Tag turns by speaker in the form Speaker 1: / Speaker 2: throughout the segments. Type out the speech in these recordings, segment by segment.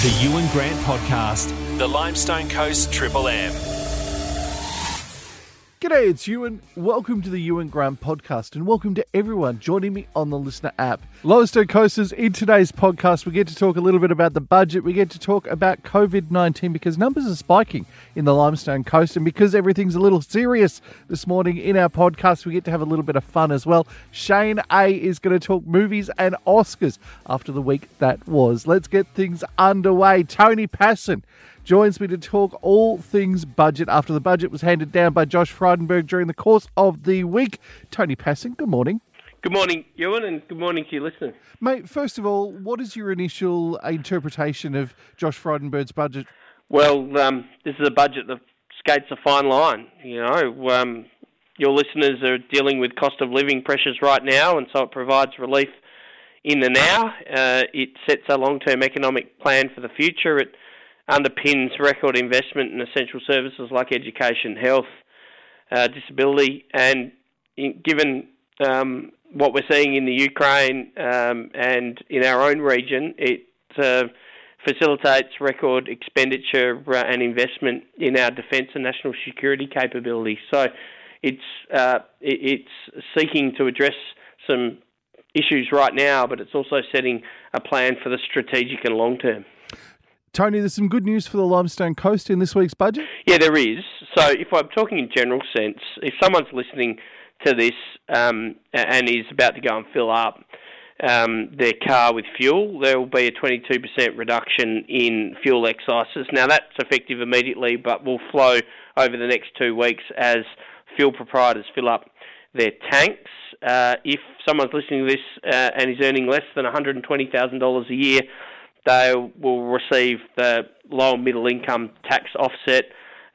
Speaker 1: The Ewan Grant Podcast, the Limestone Coast Triple M.
Speaker 2: G'day, it's Ewan. Welcome to the Ewan Grant podcast, and welcome to everyone joining me on the LiSTNR app. Limestone Coasters, in today's podcast, we get to talk a little bit about the budget. We get to talk about COVID 19 because numbers are spiking in the Limestone Coast, and because everything's a little serious this morning in our podcast, we get to have a little bit of fun as well. Shane A is going to talk movies and Oscars after the week that was. Let's get things underway. Tony Pasin joins me to talk all things budget after the budget was handed down by Josh Frydenberg during the course of the week. Tony Pasin, good morning.
Speaker 3: Good morning, Ewan, and good morning to you listeners.
Speaker 2: Mate, first of all, what is your initial interpretation of Josh Frydenberg's budget?
Speaker 3: Well, um, this is a budget that skates a fine line. You know, um, your listeners are dealing with cost of living pressures right now, and so it provides relief in the now. Uh, it sets a long term economic plan for the future. It underpins record investment in essential services like education, health, uh, disability, and in, given um, what we're seeing in the Ukraine um, and in our own region, it uh, facilitates record expenditure uh, and investment in our defence and national security capabilities. So it's uh, it's seeking to address some issues right now, but it's also setting a plan for the strategic and long term.
Speaker 2: Tony, there's some good news for the Limestone Coast in this week's budget.
Speaker 3: Yeah, there is. So, if I'm talking in general sense, if someone's listening to this um, and is about to go and fill up um, their car with fuel, there will be a 22% reduction in fuel excises. Now, that's effective immediately, but will flow over the next two weeks as fuel proprietors fill up their tanks. Uh, if someone's listening to this uh, and is earning less than $120,000 a year, they will receive the low and middle income tax offset,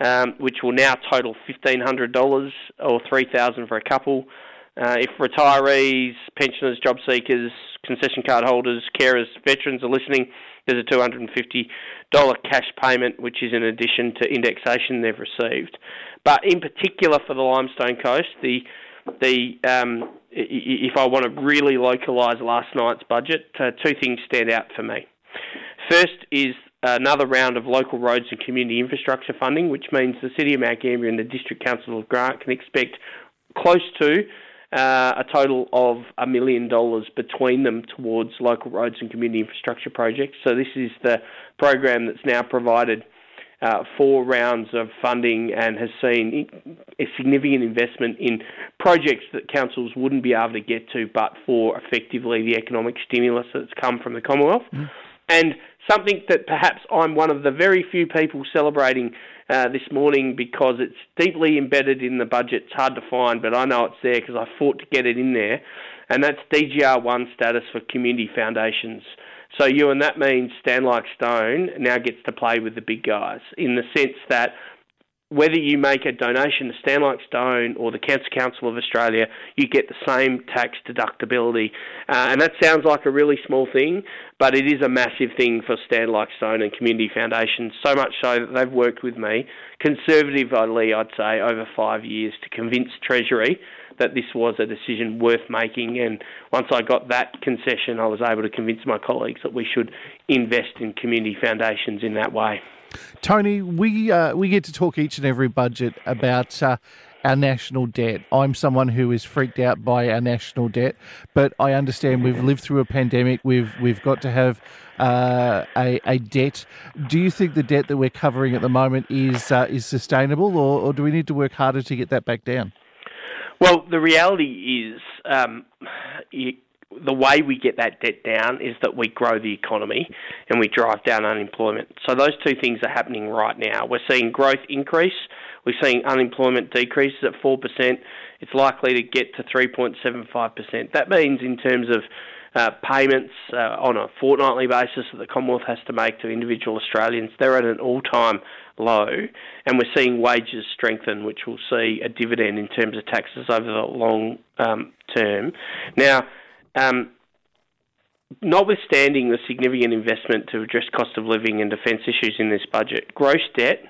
Speaker 3: um, which will now total $1,500 or $3,000 for a couple. Uh, if retirees, pensioners, job seekers, concession card holders, carers, veterans are listening, there's a $250 cash payment, which is in addition to indexation they've received. But in particular for the Limestone Coast, the the um, if I want to really localise last night's budget, uh, two things stand out for me. First is another round of local roads and community infrastructure funding, which means the City of Mount Gambier and the District Council of Grant can expect close to uh, a total of a million dollars between them towards local roads and community infrastructure projects. So this is the program that's now provided uh, four rounds of funding and has seen a significant investment in projects that councils wouldn't be able to get to but for effectively the economic stimulus that's come from the Commonwealth. Mm. And something that perhaps I'm one of the very few people celebrating uh, this morning because it's deeply embedded in the budget. It's hard to find, but I know it's there because I fought to get it in there. And that's DGR1 status for community foundations. So, you and that means Stand Like Stone now gets to play with the big guys in the sense that whether you make a donation to Stand Like Stone or the Cancer Council of Australia, you get the same tax deductibility. Uh, and that sounds like a really small thing, but it is a massive thing for Stand Like Stone and community foundations, so much so that they've worked with me, conservatively, I'd say, over five years to convince Treasury that this was a decision worth making. And once I got that concession, I was able to convince my colleagues that we should invest in community foundations in that way.
Speaker 2: Tony, we uh, we get to talk each and every budget about uh, our national debt. I'm someone who is freaked out by our national debt, but I understand we've lived through a pandemic. We've we've got to have uh, a, a debt. Do you think the debt that we're covering at the moment is uh, is sustainable, or, or do we need to work harder to get that back down?
Speaker 3: Well, the reality is, um, the way we get that debt down is that we grow the economy and we drive down unemployment. So those two things are happening right now. We're seeing growth increase. We're seeing unemployment decreases at 4%. It's likely to get to 3.75%. That means in terms of uh, payments uh, on a fortnightly basis that the Commonwealth has to make to individual Australians, they're at an all-time low, and we're seeing wages strengthen, which will see a dividend in terms of taxes over the long um, term. Now, um, notwithstanding the significant investment to address cost of living and defence issues in this budget, gross debt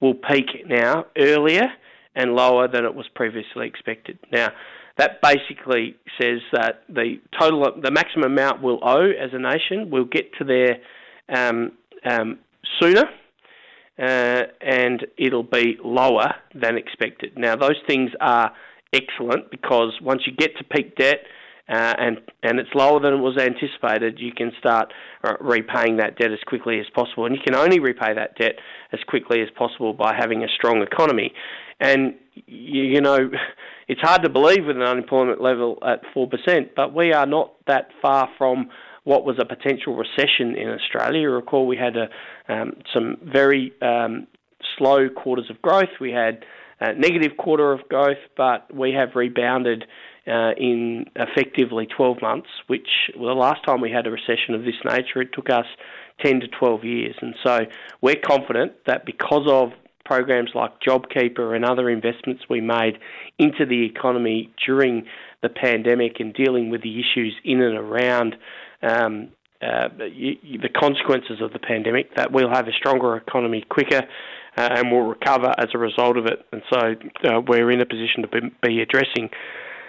Speaker 3: will peak now earlier and lower than it was previously expected. Now, that basically says that the total, the maximum amount we'll owe as a nation will get to their um, um, sooner. Uh, and it'll be lower than expected. Now, those things are excellent because once you get to peak debt, uh, and and it's lower than it was anticipated, you can start uh, repaying that debt as quickly as possible. And you can only repay that debt as quickly as possible by having a strong economy. And you, you know, it's hard to believe with an unemployment level at four percent, but we are not that far from what was a potential recession in Australia. You recall we had a, um, some very um, slow quarters of growth. We had a negative quarter of growth, but we have rebounded uh, in effectively 12 months, which well, the last time we had a recession of this nature, it took us 10 to 12 years. And so we're confident that because of programs like JobKeeper and other investments we made into the economy during the pandemic and dealing with the issues in and around um, uh, the consequences of the pandemic, that we'll have a stronger economy quicker uh, and will recover as a result of it. And so uh, we're in a position to be, be addressing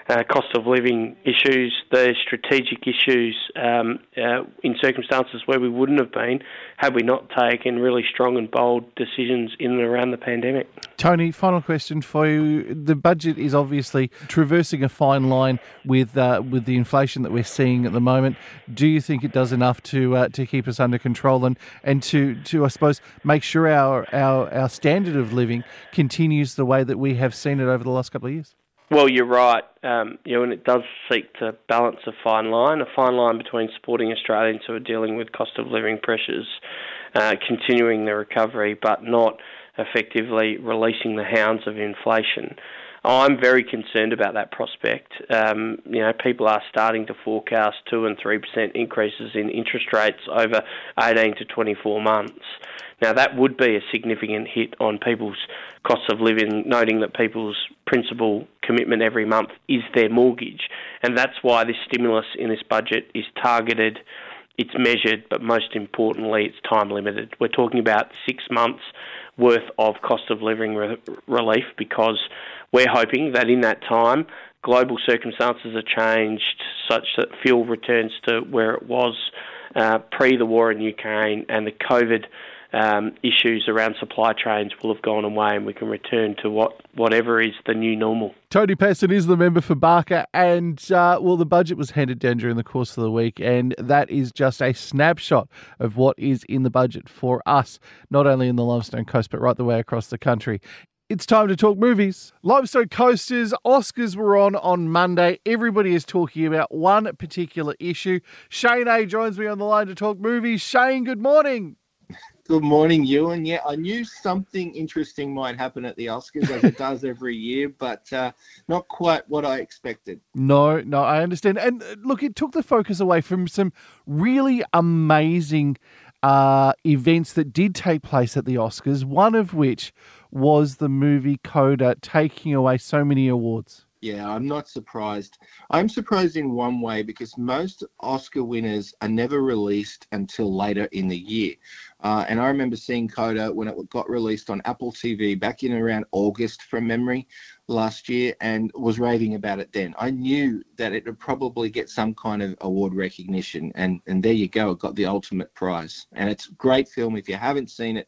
Speaker 3: uh, cost of living issues, the strategic issues um, uh, in circumstances where we wouldn't have been had we not taken really strong and bold decisions in and around the pandemic.
Speaker 2: Tony, final question for you. The budget is obviously traversing a fine line with uh, with the inflation that we're seeing at the moment. Do you think it does enough to uh, to keep us under control and, and to, to I suppose make sure our, our our standard of living continues the way that we have seen it over the last couple of years?
Speaker 3: Well, you're right. Um, you know, and it does seek to balance a fine line, a fine line between supporting Australians who are dealing with cost of living pressures, uh, continuing the recovery, but not effectively releasing the hounds of inflation. I'm very concerned about that prospect. Um, you know, people are starting to forecast two and three percent increases in interest rates over 18 to 24 months. Now, that would be a significant hit on people's costs of living, noting that people's principal commitment every month is their mortgage. And that's why this stimulus in this budget is targeted, it's measured, but most importantly, it's time limited. We're talking about six months worth of cost of living re- relief because we're hoping that in that time, global circumstances are changed such that fuel returns to where it was uh, pre the war in Ukraine and the COVID um, issues around supply chains will have gone away and we can return to what whatever is the new normal.
Speaker 2: Tony Pasin is the member for Barker, and uh, well, the budget was handed down during the course of the week, and that is just a snapshot of what is in the budget for us, not only in the Limestone Coast, but right the way across the country. It's time to talk movies. Limestone Coasters Oscars were on on Monday. Everybody is talking about one particular issue. Shane A joins me on the line to talk movies. Shane, good morning.
Speaker 4: Good morning, Ewan. Yeah, I knew something interesting might happen at the Oscars, as it does every year, but uh, not quite what I expected.
Speaker 2: No, no, I understand. And uh, look, it took the focus away from some really amazing uh, events that did take place at the Oscars, one of which was the movie Coda taking away so many awards.
Speaker 4: Yeah, I'm not surprised. I'm surprised in one way because most Oscar winners are never released until later in the year. Uh, and I remember seeing Coda when it got released on Apple TV back in around August from memory last year and was raving about it then. I knew that it would probably get some kind of award recognition. And, and there you go, it got the ultimate prize. And it's a great film. If you haven't seen it,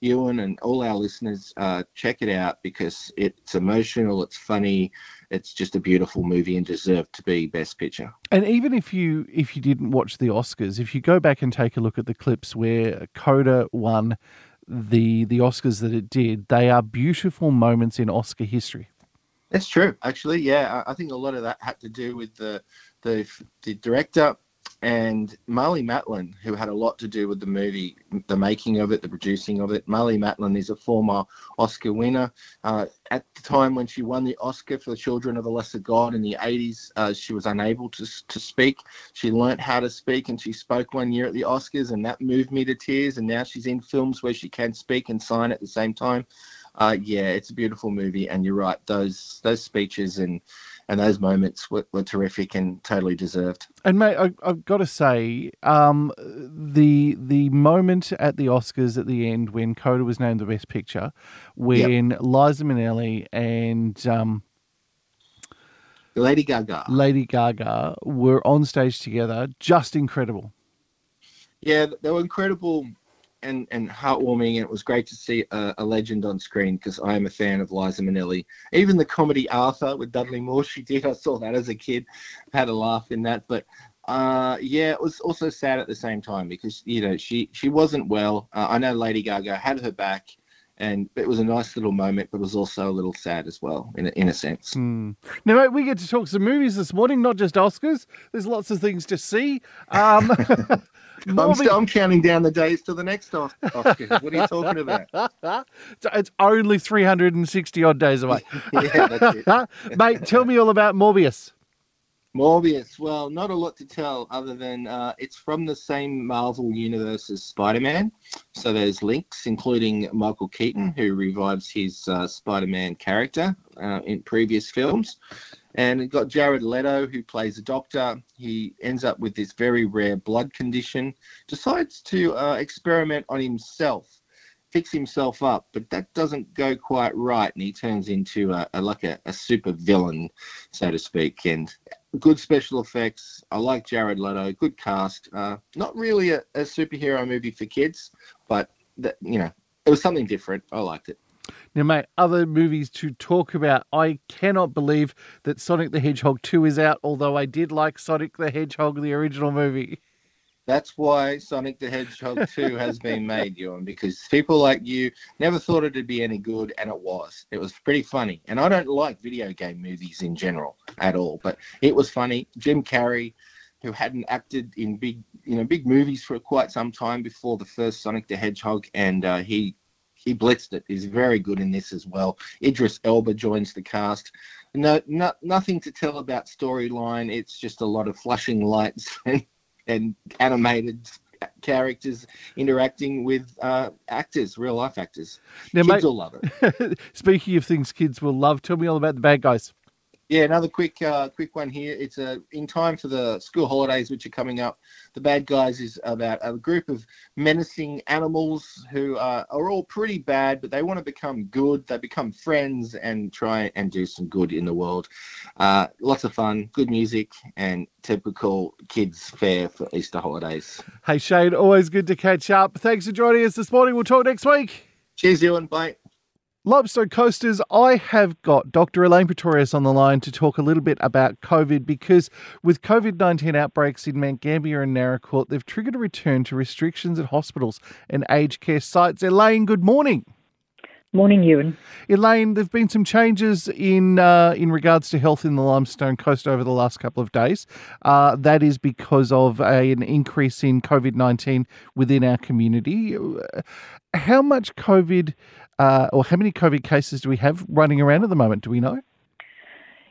Speaker 4: Ewan and all our listeners, uh, check it out because it's emotional, it's funny, it's just a beautiful movie and deserved to be Best Picture.
Speaker 2: And even if you if you didn't watch the Oscars, if you go back and take a look at the clips where Coda won the the Oscars that it did, they are beautiful moments in Oscar history.
Speaker 4: That's true, actually. Yeah, I think a lot of that had to do with the the, the director and Marlee Matlin, who had a lot to do with the movie, the making of it, the producing of it. Marlee Matlin is a former Oscar winner. Uh, at the time when she won the Oscar for The Children of the Lesser God in the 80s, uh, she was unable to, to speak. She learnt how to speak and she spoke one year at the Oscars, and that moved me to tears. And now she's in films where she can speak and sign at the same time. Uh, yeah, it's a beautiful movie, and you're right. Those those speeches and and those moments were, were terrific and totally deserved.
Speaker 2: And mate, I, have got to say, um, the the moment at the Oscars at the end when Coda was named the Best Picture, when yep. Liza Minnelli and um,
Speaker 4: Lady Gaga,
Speaker 2: Lady Gaga were on stage together, just incredible.
Speaker 4: Yeah, they were incredible and, and heartwarming, and it was great to see a, a legend on screen because I am a fan of Liza Minnelli. Even the comedy Arthur with Dudley Moore, she did. I saw that as a kid, had a laugh in that. But uh, yeah, it was also sad at the same time because you know she she wasn't well. Uh, I know Lady Gaga had her back, and it was a nice little moment, but it was also a little sad as well in a, in a sense.
Speaker 2: Hmm. Now, mate, we get to talk some movies this morning, not just Oscars. There's lots of things to see. Um,
Speaker 4: I'm, still, I'm counting down the days to the next Oscars. what are you talking about?
Speaker 2: it's only 360 odd days away.
Speaker 4: yeah, that's it.
Speaker 2: mate, tell me all about Morbius.
Speaker 4: Morbius. Well, not a lot to tell other than uh, it's from the same Marvel universe as Spider Man. So there's links, including Michael Keaton, who revives his uh, Spider Man character uh, in previous films. And it got Jared Leto, who plays a doctor. He ends up with this very rare blood condition, decides to uh, experiment on himself fix himself up, but that doesn't go quite right, and he turns into a, a like a, a, super villain, so to speak. And good special effects. I like Jared Leto. Good cast. Uh, not really a, a, superhero movie for kids, but that you know it was something different. I liked it.
Speaker 2: Now, mate, other movies to talk about. I cannot believe that Sonic the Hedgehog 2 is out, although I did like Sonic the Hedgehog, the original movie.
Speaker 4: That's why Sonic the Hedgehog 2 has been made, Ewan, because people like you never thought it'd be any good, and it was. It was pretty funny. And I don't like video game movies in general at all, but it was funny. Jim Carrey, who hadn't acted in big, you know, big movies for quite some time before the first Sonic the Hedgehog, and uh, he he blitzed it. He's very good in this as well. Idris Elba joins the cast. No, no nothing to tell about storyline. It's just a lot of flashing lights and and animated characters interacting with uh, actors, real life actors. Now, kids mate, will love
Speaker 2: it. Speaking of things kids will love, tell me all about the bad guys.
Speaker 4: Yeah, another quick uh, quick one here. It's uh, in time for the school holidays, which are coming up. The Bad Guys is about a group of menacing animals who uh, are all pretty bad, but they want to become good. They become friends and try and do some good in the world. Uh, lots of fun, good music, and typical kids fare for Easter holidays.
Speaker 2: Hey Shane, always good to catch up. Thanks for joining us this morning. We'll talk next week.
Speaker 4: Cheers, Ewan. Bye.
Speaker 2: Limestone Coasters, I have got Dr. Elaine Pretorius on the line to talk a little bit about COVID because with COVID 19 outbreaks in Mount Gambier and Naracoorte, they've triggered a return to restrictions at hospitals and aged care sites. Elaine, good morning.
Speaker 5: Morning, Ewan.
Speaker 2: Elaine, there've been some changes in uh, in regards to health in the Limestone Coast over the last couple of days. Uh, that is because of a, an increase in COVID nineteen within our community. How much COVID uh, or how many COVID cases do we have running around at the moment? Do we know?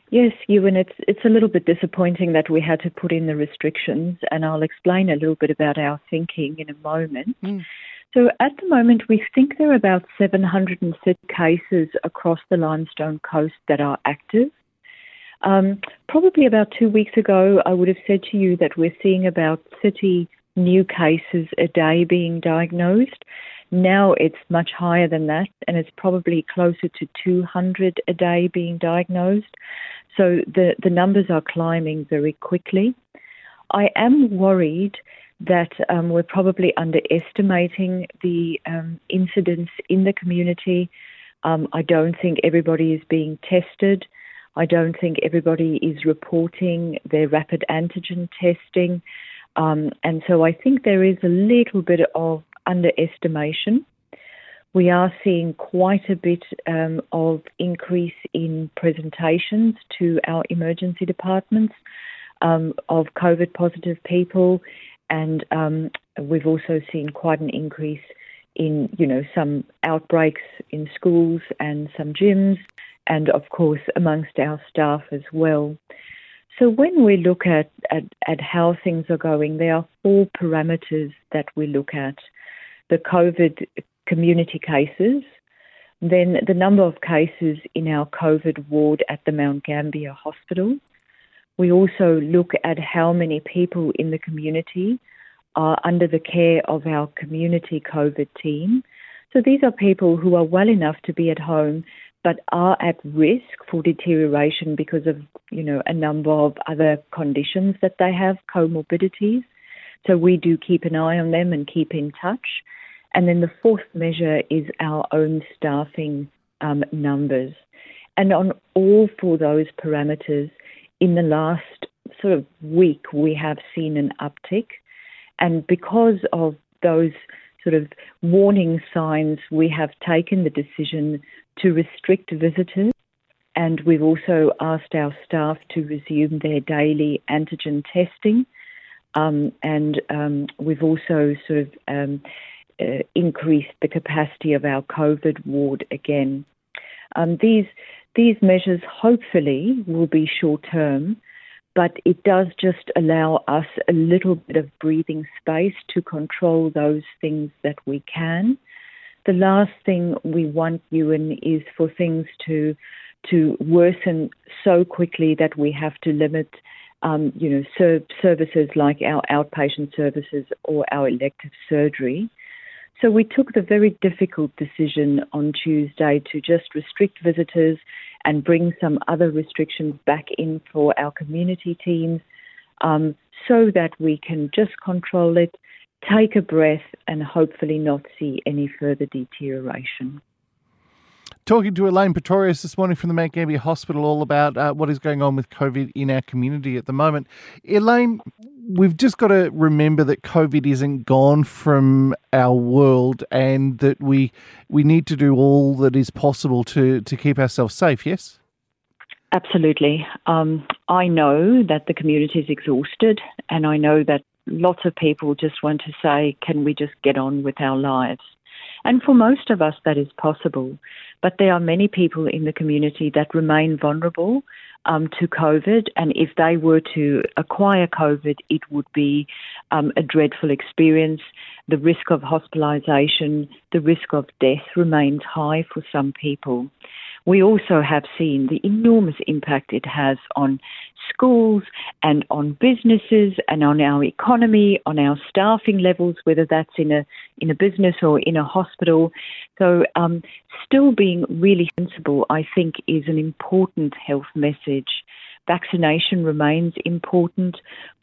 Speaker 5: Yes, Ewan, it's it's a little bit disappointing that we had to put in the restrictions, and I'll explain a little bit about our thinking in a moment. Mm. So at the moment, we think there are about 730 cases across the Limestone Coast that are active. Um, probably about two weeks ago, I would have said to you that we're seeing about 30 new cases a day being diagnosed. Now it's much higher than that, and it's probably closer to 200 a day being diagnosed. So the, the numbers are climbing very quickly. I am worried that um, we're probably underestimating the um, incidence in the community. Um, I don't think everybody is being tested. I don't think everybody is reporting their rapid antigen testing. Um, and so I think there is a little bit of underestimation. We are seeing quite a bit um, of increase in presentations to our emergency departments um, of COVID positive people, and um, we've also seen quite an increase in, you know, some outbreaks in schools and some gyms, and of course amongst our staff as well. So when we look at, at, at how things are going, there are four parameters that we look at the COVID community cases, then the number of cases in our COVID ward at the Mount Gambier Hospital. We also look at how many people in the community are under the care of our community COVID team. So these are people who are well enough to be at home but are at risk for deterioration because of, you know, a number of other conditions that they have, comorbidities. So we do keep an eye on them and keep in touch. And then the fourth measure is our own staffing um, numbers. And on all four those parameters, in the last sort of week, we have seen an uptick. And because of those sort of warning signs, we have taken the decision to restrict visitors. And we've also asked our staff to resume their daily antigen testing. Um, and um, we've also sort of um, uh, increased the capacity of our COVID ward again. Um, these these measures hopefully will be short term, but it does just allow us a little bit of breathing space to control those things that we can. The last thing we want, Ewan, is for things to to worsen so quickly that we have to limit, um, you know, ser- services like our outpatient services or our elective surgery. So we took the very difficult decision on Tuesday to just restrict visitors and bring some other restrictions back in for our community teams um, so that we can just control it, take a breath, and hopefully not see any further deterioration.
Speaker 2: Talking to Elaine Pretorius this morning from the Mount Gambier Hospital all about uh, what is going on with COVID in our community at the moment. Elaine, we've just got to remember that COVID isn't gone from our world and that we we need to do all that is possible to, to keep ourselves safe, yes?
Speaker 5: Absolutely. Um, I know that the community is exhausted, and I know that lots of people just want to say, can we just get on with our lives? And for most of us, that is possible. But there are many people in the community that remain vulnerable um, to COVID. And if they were to acquire COVID, it would be um, a dreadful experience. The risk of hospitalisation, the risk of death remains high for some people. We also have seen the enormous impact it has on schools and on businesses and on our economy, on our staffing levels, whether that's in a in a business or in a hospital. So, um, still being really sensible, I think, is an important health message. Vaccination remains important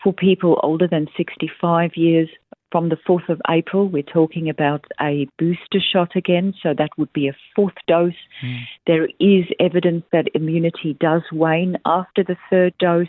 Speaker 5: for people older than 65 years from the 4th of April, we're talking about a booster shot again, so that would be a fourth dose. Mm. There is evidence that immunity does wane after the third dose.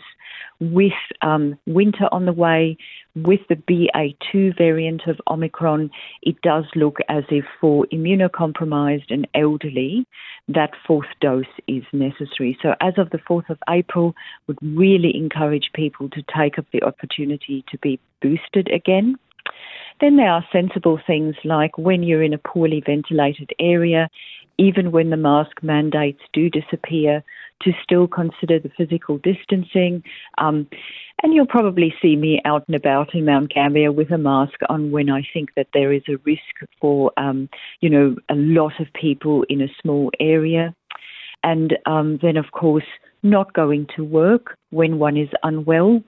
Speaker 5: With um, winter on the way, with the BA2 variant of Omicron, it does look as if for immunocompromised and elderly, that fourth dose is necessary. So, as of the 4th of April, would really encourage people to take up the opportunity to be boosted again. Then there are sensible things like when you're in a poorly ventilated area, even when the mask mandates do disappear, to still consider the physical distancing. Um, and you'll probably see me out and about in Mount Gambier with a mask on when I think that there is a risk for, um, you know, a lot of people in a small area. And um, then, of course, not going to work when one is unwell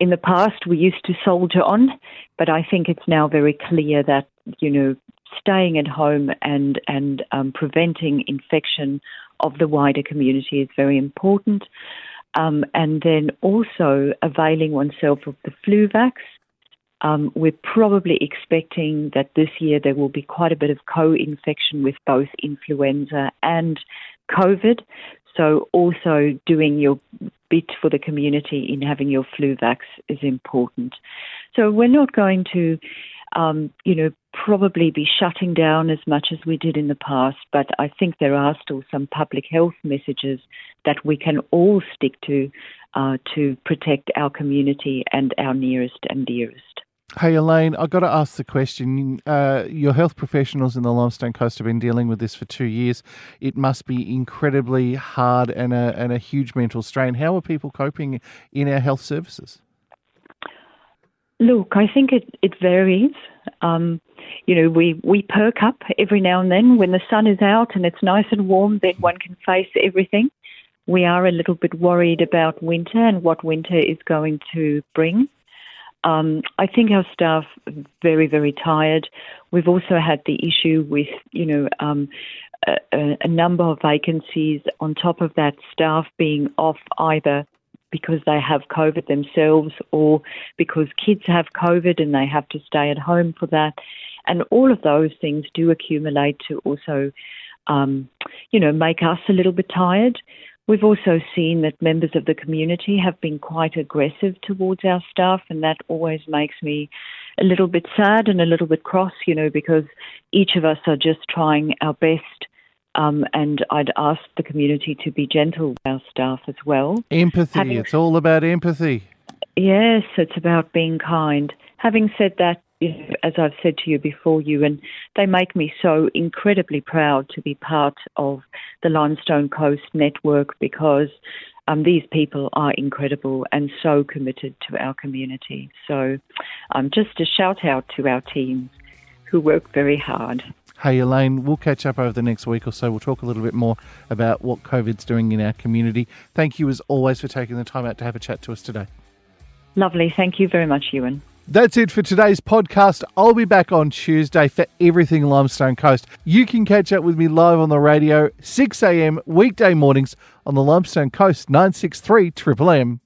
Speaker 5: in the past we used to soldier on, but I think it's now very clear that you know staying at home and and um, preventing infection of the wider community is very important. Um, and then also availing oneself of the flu vax. Um, we're probably expecting that this year there will be quite a bit of co-infection with both influenza and COVID. So also doing your bit for the community in having your flu vax is important. So we're not going to, um, you know, probably be shutting down as much as we did in the past, but I think there are still some public health messages that we can all stick to uh, to protect our community and our nearest and dearest.
Speaker 2: Hey Elaine, I've got to ask the question. Uh, your health professionals in the Limestone Coast have been dealing with this for two years. It must be incredibly hard and a, and a huge mental strain. How are people coping in our health services?
Speaker 5: Look, I think it, it varies. Um, you know, we, we perk up every now and then when the sun is out and it's nice and warm, then one can face everything. We are a little bit worried about winter and what winter is going to bring. Um, I think our staff are very, very tired. We've also had the issue with, you know, um, a, a, number of vacancies. On top of that, staff being off either because they have COVID themselves or because kids have COVID and they have to stay at home for that. And all of those things do accumulate to also, um, you know, make us a little bit tired. We've also seen that members of the community have been quite aggressive towards our staff, and that always makes me a little bit sad and a little bit cross, you know, because each of us are just trying our best. Um, and I'd ask the community to be gentle with our staff as well.
Speaker 2: Empathy. Having, it's all about empathy.
Speaker 5: Yes, it's about being kind. Having said that, as I've said to you before, you and they make me so incredibly proud to be part of the Limestone Coast network because um, these people are incredible and so committed to our community. So, um, just a shout out to our team who work very hard.
Speaker 2: Hey Elaine, we'll catch up over the next week or so. We'll talk a little bit more about what COVID's doing in our community. Thank you as always for taking the time out to have a chat to us today.
Speaker 5: Lovely. Thank you very much, Ewan.
Speaker 2: That's it for today's podcast. I'll be back on Tuesday for everything Limestone Coast. You can catch up with me live on the radio, 6 a.m. weekday mornings on the Limestone Coast 963 Triple M.